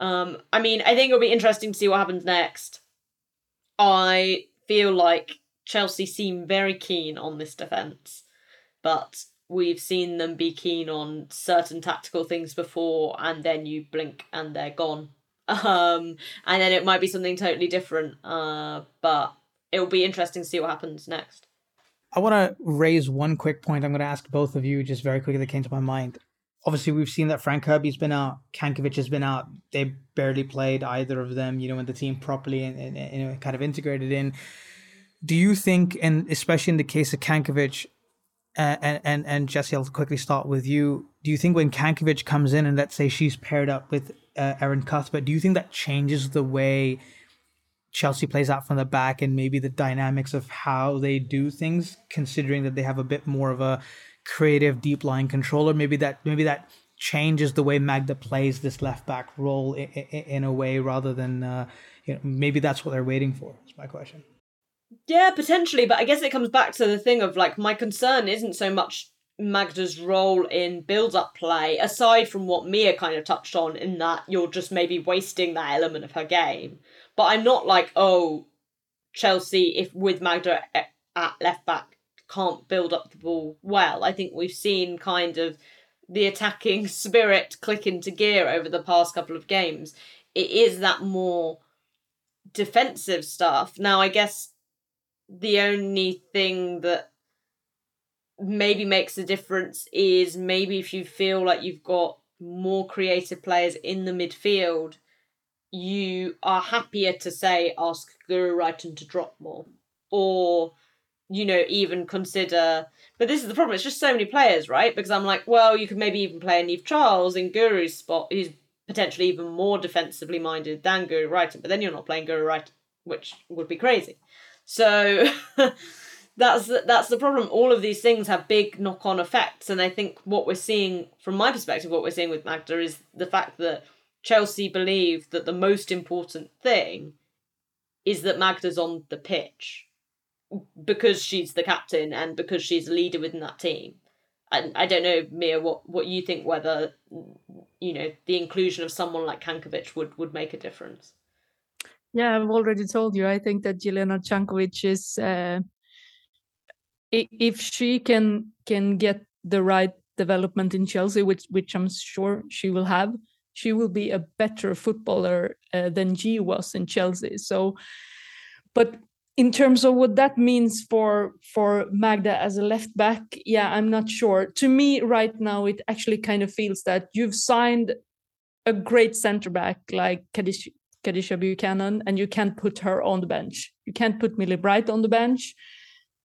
Speaker 4: Um, I mean, I think it'll be interesting to see what happens next. I feel like Chelsea seem very keen on this defence, but we've seen them be keen on certain tactical things before, and then you blink and they're gone. Um, and then it might be something totally different. Uh, but it will be interesting to see what happens next.
Speaker 2: I want to raise one quick point. I'm going to ask both of you just very quickly that came to my mind. Obviously, we've seen that Fran Kirby's been out, Cankovic has been out. They barely played either of them, you know, in the team properly and, and, and kind of integrated in. Do you think, and especially in the case of Cankovic, and and and Jesse, I'll quickly start with you. Do you think when Cankovic comes in and let's say she's paired up with uh, Erin Cuthbert, do you think that changes the way Chelsea plays out from the back and maybe the dynamics of how they do things, considering that they have a bit more of a creative deep line controller? Maybe that maybe that changes the way Magda plays this left back role in, in, a way rather than uh, you know maybe that's what they're waiting for. Is my question.
Speaker 4: Yeah, potentially, but I guess it comes back to the thing of like my concern isn't so much Magda's role in build up play, aside from what Mia kind of touched on, in that you're just maybe wasting that element of her game. But I'm not like, oh, Chelsea, if with Magda at left back, can't build up the ball well. I think we've seen kind of the attacking spirit click into gear over the past couple of games. It is that more defensive stuff. Now, I guess the only thing that maybe makes a difference is maybe if you feel like you've got more creative players in the midfield, you are happier to say ask Guro Reiten to drop more. Or, you know, even consider but this is the problem, it's just so many players, right? Because I'm like, well, you could maybe even play a Niamh Charles in Guro's spot, who's potentially even more defensively minded than Guro Reiten, but then you're not playing Guro Reiten, which would be crazy. So that's that's the problem. All of these things have big knock on effects, and I think what we're seeing, from my perspective, what we're seeing with Magda is the fact that Chelsea believe that the most important thing is that Magda's on the pitch because she's the captain and because she's a leader within that team. And I don't know, Mia, what, what you think whether you know the inclusion of someone like Cankovic would would make a difference.
Speaker 5: Yeah, I've already told you. I think that Jelena Cankovic is, uh, if she can can get the right development in Chelsea, which which I'm sure she will have, she will be a better footballer uh, than Ji was in Chelsea. So, but in terms of what that means for for Magda as a left back, yeah, I'm not sure. To me, right now, it actually kind of feels that you've signed a great center back like Kadeisha, Kadeisha Buchanan, and you can't put her on the bench. You can't put Millie Bright on the bench,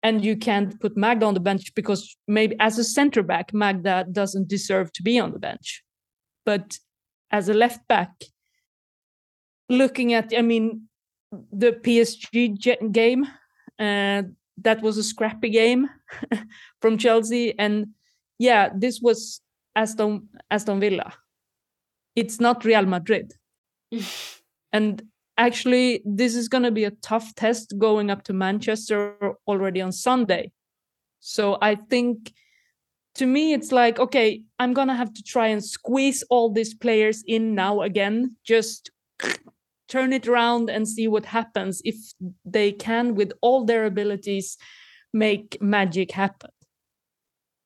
Speaker 5: and you can't put Magda on the bench because maybe as a center back, Magda doesn't deserve to be on the bench. But as a left back, looking at, I mean, the PSG game, uh, that was a scrappy game from Chelsea, and yeah, this was Aston Aston Villa. It's not Real Madrid. And actually, this is going to be a tough test going up to Manchester already on Sunday. So I think to me, it's like, okay, I'm going to have to try and squeeze all these players in now again, just turn it around and see what happens if they can, with all their abilities, make magic happen.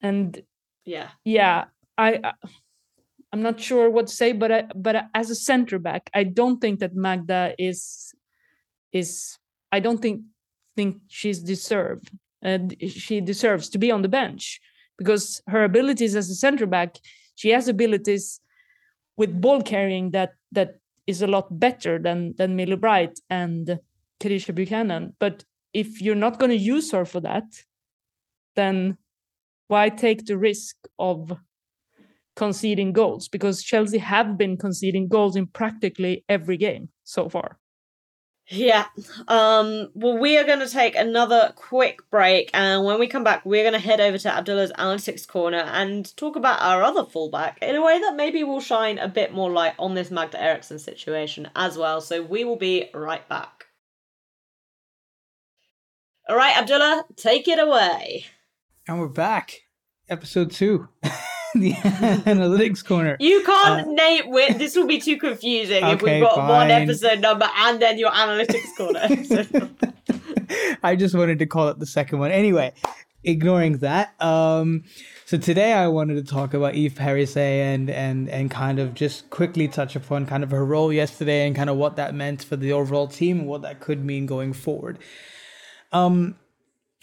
Speaker 5: And
Speaker 4: yeah,
Speaker 5: yeah, I, I'm not sure what to say, but I, but as a center back, I don't think that Magda is is I don't think think she's deserved. Uh, she deserves to be on the bench because her abilities as a center back, she has abilities with ball carrying that that is a lot better than than Millie Bright and Kadeisha Buchanan. But if you're not going to use her for that, then why take the risk of conceding goals because Chelsea have been conceding goals in practically every game so far.
Speaker 4: Yeah. Um, well, we are going to take another quick break, and when we come back, we're going to head over to Abdullah's analytics corner and talk about our other fullback in a way that maybe will shine a bit more light on this Magda Eriksson situation as well. So we will be right back. All right, Abdullah, take it away.
Speaker 2: And we're back. Episode two. the analytics corner.
Speaker 4: You can't uh, name it. This will be too confusing okay, if we've got fine. one episode number and then your analytics corner.
Speaker 2: I just wanted to call it the second one. Anyway, ignoring that. Um, so today I wanted to talk about Eve Perisset and and and kind of just quickly touch upon kind of her role yesterday and kind of what that meant for the overall team and what that could mean going forward. Um,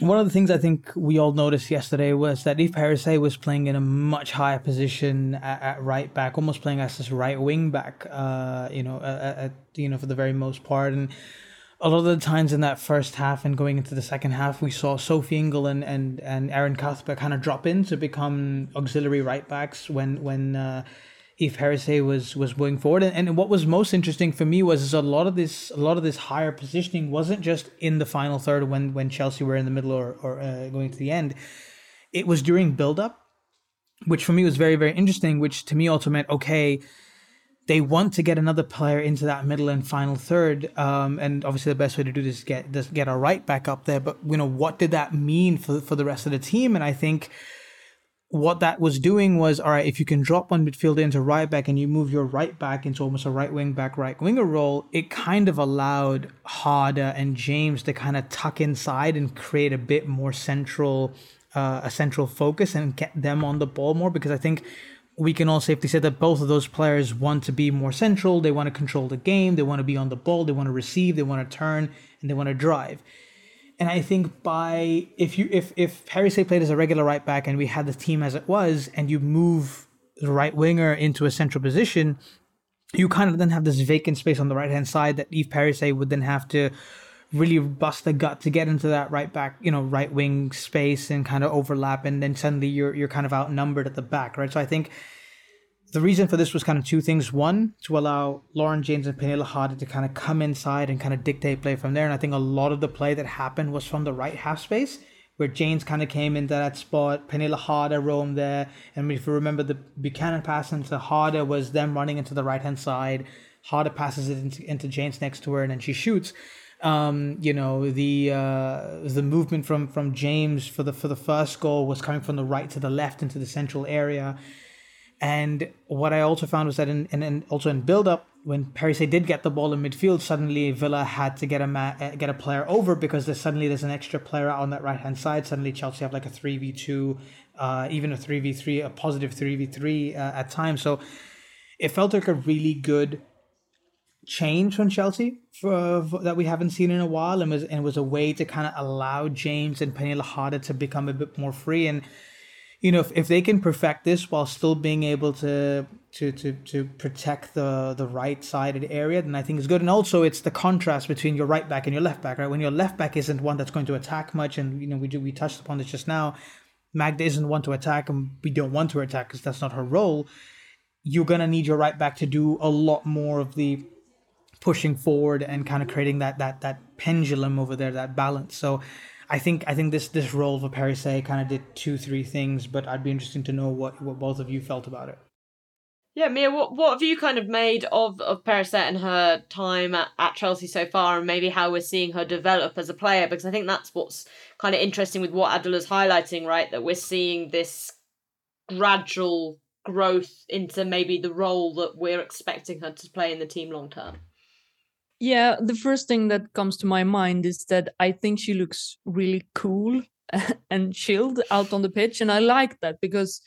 Speaker 2: one of the things I think we all noticed yesterday was that Eve Perisset was playing in a much higher position at, at right back, almost playing as this right wing back. Uh, you know, at, at, you know for the very most part, and a lot of the times in that first half and going into the second half, we saw Sophie Ingle and and and Erin Cuthbert kind of drop in to become auxiliary right backs when when. Uh, Eve Perisset was was going forward. And, and what was most interesting for me was is a lot of this a lot of this higher positioning wasn't just in the final third when when Chelsea were in the middle or or uh, going to the end. It was during build up, which for me was very very interesting. Which to me also meant okay. They want to get another player into that middle and final third, um, and obviously the best way to do this is get this, get a right back up there. But you know what did that mean for for the rest of the team? And I think what that was doing was all right if you can drop one midfielder into right back and you move your right back into almost a right wing back right winger role it kind of allowed harder and james to kind of tuck inside and create a bit more central uh, a central focus and get them on the ball more because i think we can all safely say that both of those players want to be more central. They want to control the game. They want to be on the ball. They want to receive. They want to turn. And they want to drive and I think by if you if if Perisset played as a regular right back and we had the team as it was, and you move the right winger into a central position, you kind of then have this vacant space on the right hand side that Eve Perisset would then have to really bust the gut to get into that right back, you know, right wing space and kind of overlap, and then suddenly you're you're kind of outnumbered at the back, right? So I think the reason for this was kind of two things. One, to allow Lauren James and Pernille Harder to kind of come inside and kind of dictate play from there. And I think a lot of the play that happened was from the right half space, where James kind of came into that spot. Pernille Harder roamed there. And if you remember, the Buchanan pass into Harder was them running into the right hand side. Harder passes it into, into James next to her, and then she shoots. Um, you know the uh, the movement from from James for the for the first goal was coming from the right to the left into the central area and what I also found was that in, in, in also in build up, when Perisset did get the ball in midfield, suddenly Villa had to get a ma- uh, get a player over because there's suddenly there's an extra player on that right hand side. Suddenly Chelsea have like a three v two, uh, even a three v three, a positive three v three uh, at times. So it felt like a really good change from Chelsea for, for, that we haven't seen in a while, and was and was a way to kind of allow James and Pernille Harder to become a bit more free and you know, if, if they can perfect this while still being able to to to to protect the the right sided area, then I think it's good. And also, it's the contrast between your right back and your left back, right? When your left back isn't one that's going to attack much, and you know, we do we touched upon this just now. Magda isn't one to attack, and we don't want to attack because that's not her role. You're gonna need your right back to do a lot more of the pushing forward and kind of creating that that that pendulum over there, that balance. So I think I think this this role for Perisset kind of did two three things, but I'd be interested to know what what both of you felt about it.
Speaker 4: Yeah, Mia, what what have you kind of made of of Perisset and her time at, at Chelsea so far, and maybe how we're seeing her develop as a player? Because I think that's what's kind of interesting with what Abdullah's highlighting, right? That we're seeing this gradual growth into maybe the role that we're expecting her to play in the team long term.
Speaker 5: Yeah, the first thing that comes to my mind is that I think she looks really cool and chilled out on the pitch and I like that because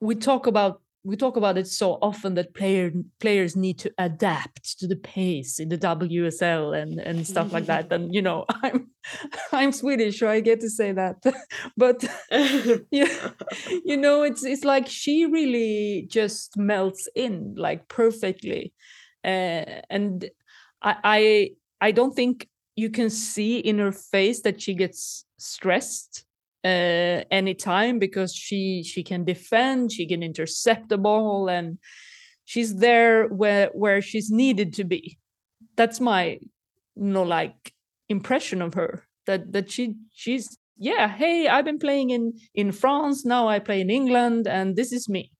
Speaker 5: we talk about we talk about it so often that player players need to adapt to the pace in the WSL and and stuff like that. And you know I'm I'm Swedish so I get to say that. But yeah you know it's it's like she really just melts in like perfectly. Uh, and I, I don't think you can see in her face that she gets stressed uh, anytime because she she can defend, she can intercept the ball, and she's there where where she's needed to be. That's my you know like impression of her. That that she she's yeah hey I've been playing in in France now I play in England and this is me.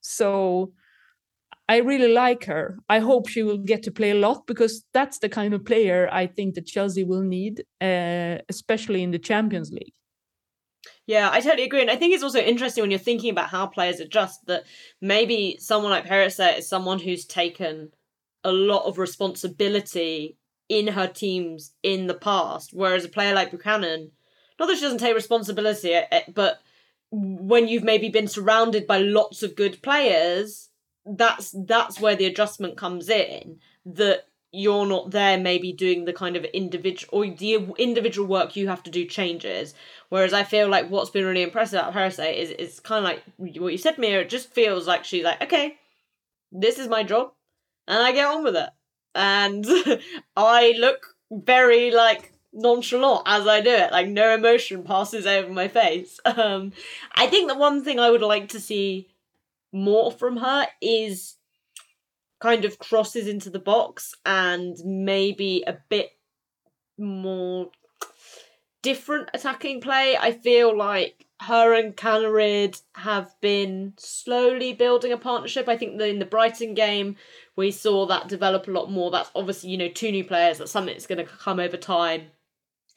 Speaker 5: So I really like her. I hope she will get to play a lot because that's the kind of player I think that Chelsea will need, uh, especially in the Champions League.
Speaker 4: Yeah, I totally agree. And I think it's also interesting when you're thinking about how players adjust that maybe someone like Perisset is someone who's taken a lot of responsibility in her teams in the past, whereas a player like Buchanan, not that she doesn't take responsibility, eh, but when you've maybe been surrounded by lots of good players, that's that's where the adjustment comes in. That you're not there maybe doing the kind of individual or the individual work you have to do changes whereas i feel like what's been really impressive about Perisset is is kind of like what you said Mia it just feels like she's like okay this is my job and i get on with it and i look very like nonchalant as i do it like no emotion passes over my face um i think the one thing i would like to see more from her is kind of crosses into the box and maybe a bit more different attacking play. I feel like her and Kaneryd have been slowly building a partnership. I think that in the Brighton game, we saw that develop a lot more. That's obviously, you know, two new players. That's something that's going to come over time.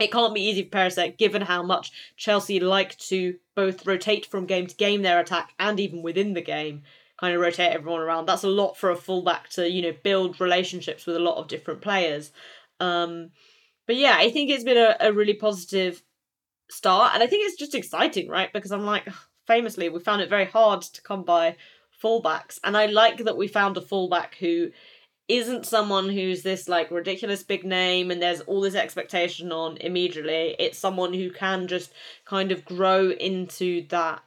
Speaker 4: It can't be easy for Perisset given how much Chelsea like to both rotate from game to game their attack and even within the game kind of rotate everyone around. That's a lot for a fullback to, you know, build relationships with a lot of different players. Um, but yeah, I think it's been a, a really positive start. And I think it's just exciting, right? Because I'm like, famously, we found it very hard to come by fullbacks. And I like that we found a fullback who isn't someone who's this like ridiculous big name and there's all this expectation on immediately. It's someone who can just kind of grow into that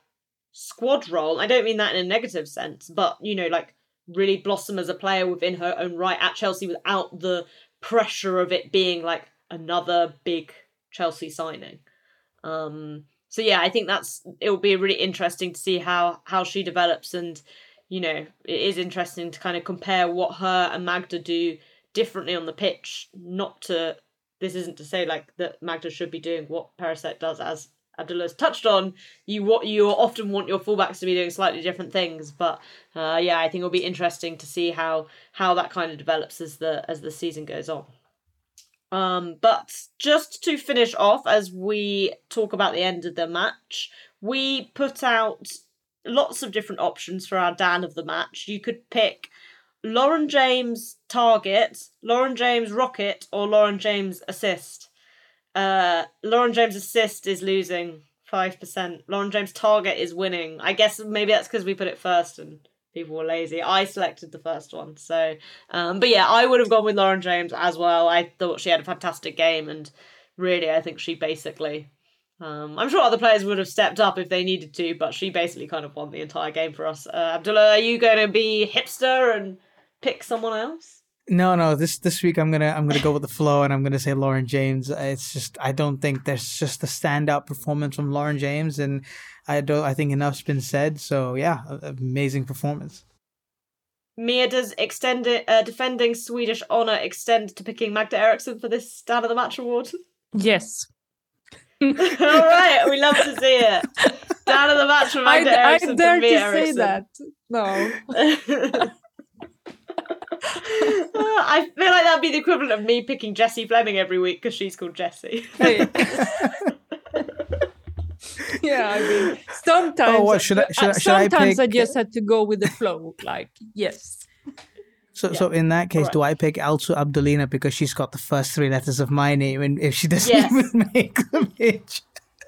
Speaker 4: squad role. I don't mean that in a negative sense, but you know, like really blossom as a player within her own right at Chelsea without the pressure of it being like another big Chelsea signing. Um so yeah, I think that's it will be really interesting to see how how she develops and you know, it is interesting to kind of compare what her and Magda do differently on the pitch, not to this isn't to say like that Magda should be doing what Perisset does as Abdullah's touched on, you what you often want your fullbacks to be doing slightly different things. But uh, yeah, I think it'll be interesting to see how how that kind of develops as the as the season goes on. Um, but just to finish off, as we talk about the end of the match, we put out lots of different options for our Dan of the match. You could pick Lauren James target, Lauren James rocket, or Lauren James assist. Uh, Lauren James' assist is losing five percent. Lauren James' target is winning. I guess maybe that's because we put it first and people were lazy. I selected the first one, so um, but yeah, I would have gone with Lauren James as well. I thought she had a fantastic game, and really, I think she basically. Um, I'm sure other players would have stepped up if they needed to, but she basically kind of won the entire game for us. Uh, Abdullah, are you going to be hipster and pick someone else?
Speaker 2: No, no. This this week I'm gonna I'm gonna go with the flow, and I'm gonna say Lauren James. It's just I don't think there's just a standout performance from Lauren James, and I don't I think enough's been said. So yeah, amazing performance.
Speaker 4: Mia, does extend uh, defending Swedish honor extend to picking Magda Eriksson for this stand of the match award?
Speaker 5: Yes.
Speaker 4: All right, we love to see it. Down of the match from Magda I, Eriksson. I dare to, to say that.
Speaker 5: No.
Speaker 4: I feel like that'd be the equivalent of me picking Jessie Fleming every week because she's called Jessie.
Speaker 5: yeah, I mean, sometimes.
Speaker 2: Oh, what should I? Should,
Speaker 5: uh,
Speaker 2: should
Speaker 5: sometimes
Speaker 2: I,
Speaker 5: pick... I just had to go with the flow. Like, yes.
Speaker 2: So, yeah. so in that case, right. do I pick Alsu Abdullina because she's got the first three letters of my name, and if she doesn't yes. even make the pitch?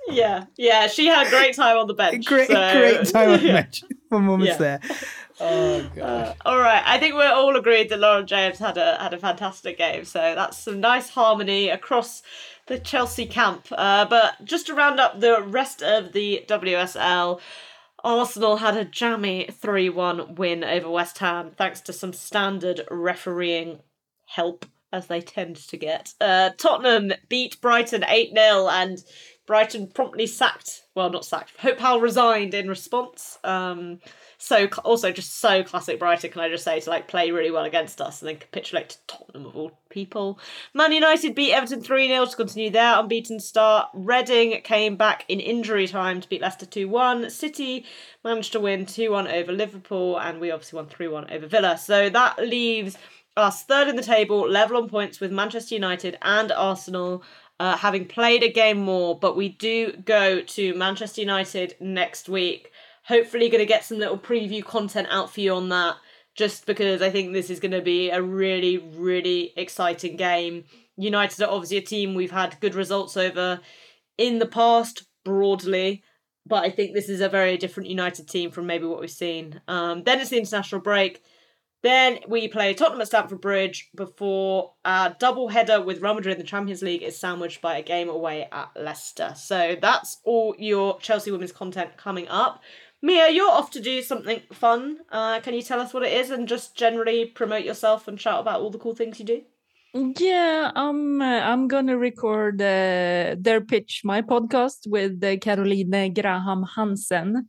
Speaker 4: Yeah, yeah, she had a great time on the bench.
Speaker 2: Great,
Speaker 4: so...
Speaker 2: great time on the bench for moments yeah. there. Oh god. Uh,
Speaker 4: all right, I think we're all agreed that Lauren James had a had a fantastic game. So that's some nice harmony across the Chelsea camp. Uh, but just to round up the rest of the WSL. Arsenal had a jammy 3 1 win over West Ham thanks to some standard refereeing help, as they tend to get. Uh, Tottenham beat Brighton 8 0, and Brighton promptly sacked, well, not sacked, Hope Powell resigned in response. Um, so also just so classic Brighton, can I just say, to like play really well against us and then capitulate to Tottenham of all people. Man United beat Everton 3 0 to continue their unbeaten start. Reading came back in injury time to beat Leicester 2 1. City managed to win 2 1 over Liverpool, and we obviously won 3 1 over Villa. So that leaves us third in the table, level on points with Manchester United and Arsenal. Uh, having played a game more, but we do go to Manchester United next week hopefully going to get some little preview content out for you on that just because I think this is going to be a really, really exciting game. United are obviously a team we've had good results over in the past, broadly, but I think this is a very different United team from maybe what we've seen. Um, then it's the international break. Then we play Tottenham at Stamford Bridge before our double header with Real Madrid in the Champions League is sandwiched by a game away at Leicester. So that's all your Chelsea women's content coming up. Mia, you're off to do something fun. Uh, can you tell us what it is and just generally promote yourself and shout about all the cool things you do?
Speaker 5: Yeah, I'm. Uh, I'm gonna record uh, their pitch, my podcast with uh, Caroline Graham Hansen.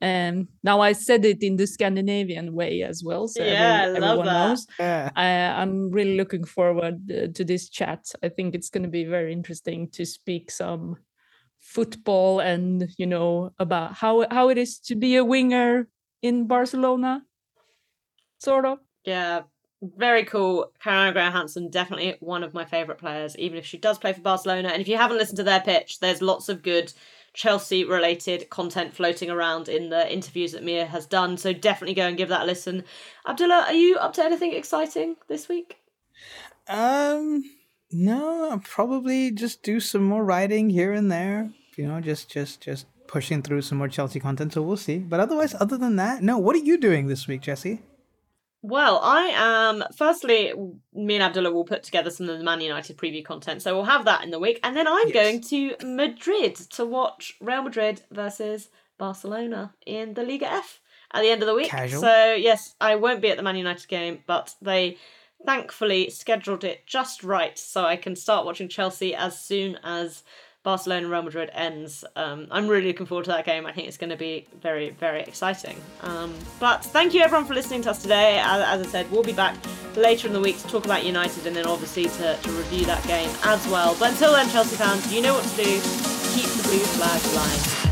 Speaker 5: Um, now I said it in the Scandinavian way as well, so
Speaker 4: yeah,
Speaker 5: every,
Speaker 4: love
Speaker 5: everyone
Speaker 4: that.
Speaker 5: knows.
Speaker 2: Yeah.
Speaker 5: I, I'm really looking forward uh, to this chat. I think it's going to be very interesting to speak some football and you know about how how it is to be a winger in Barcelona, sort of.
Speaker 4: Yeah, very cool. Caroline Graham Hansen, definitely one of my favourite players, even if she does play for Barcelona. And if you haven't listened to their pitch, there's lots of good Chelsea related content floating around in the interviews that Mia has done. So definitely go and give that a listen. Abdullah, are you up to anything exciting this week?
Speaker 2: Um, no, I'll probably just do some more writing here and there. You know, just just just pushing through some more Chelsea content. So we'll see. But otherwise, other than that, no. What are you doing this week, Jesse?
Speaker 4: Well, I am. Firstly, me and Abdullah will put together some of the Man United preview content, so we'll have that in the week. And then I'm
Speaker 2: Yes.
Speaker 4: going to Madrid to watch Real Madrid versus Barcelona in the Liga F at the end of the week.
Speaker 2: Casual.
Speaker 4: So, yes, I won't be at the Man United game, but they thankfully scheduled it just right so I can start watching Chelsea as soon as Barcelona and Real Madrid ends. Um, I'm really looking forward to that game. I think it's going to be very, very exciting. Um, but thank you everyone for listening to us today. As, as I said, we'll be back later in the week to talk about United and then obviously to, to review that game as well. But until then, Chelsea fans, you know what to do. Keep the blue flag flying.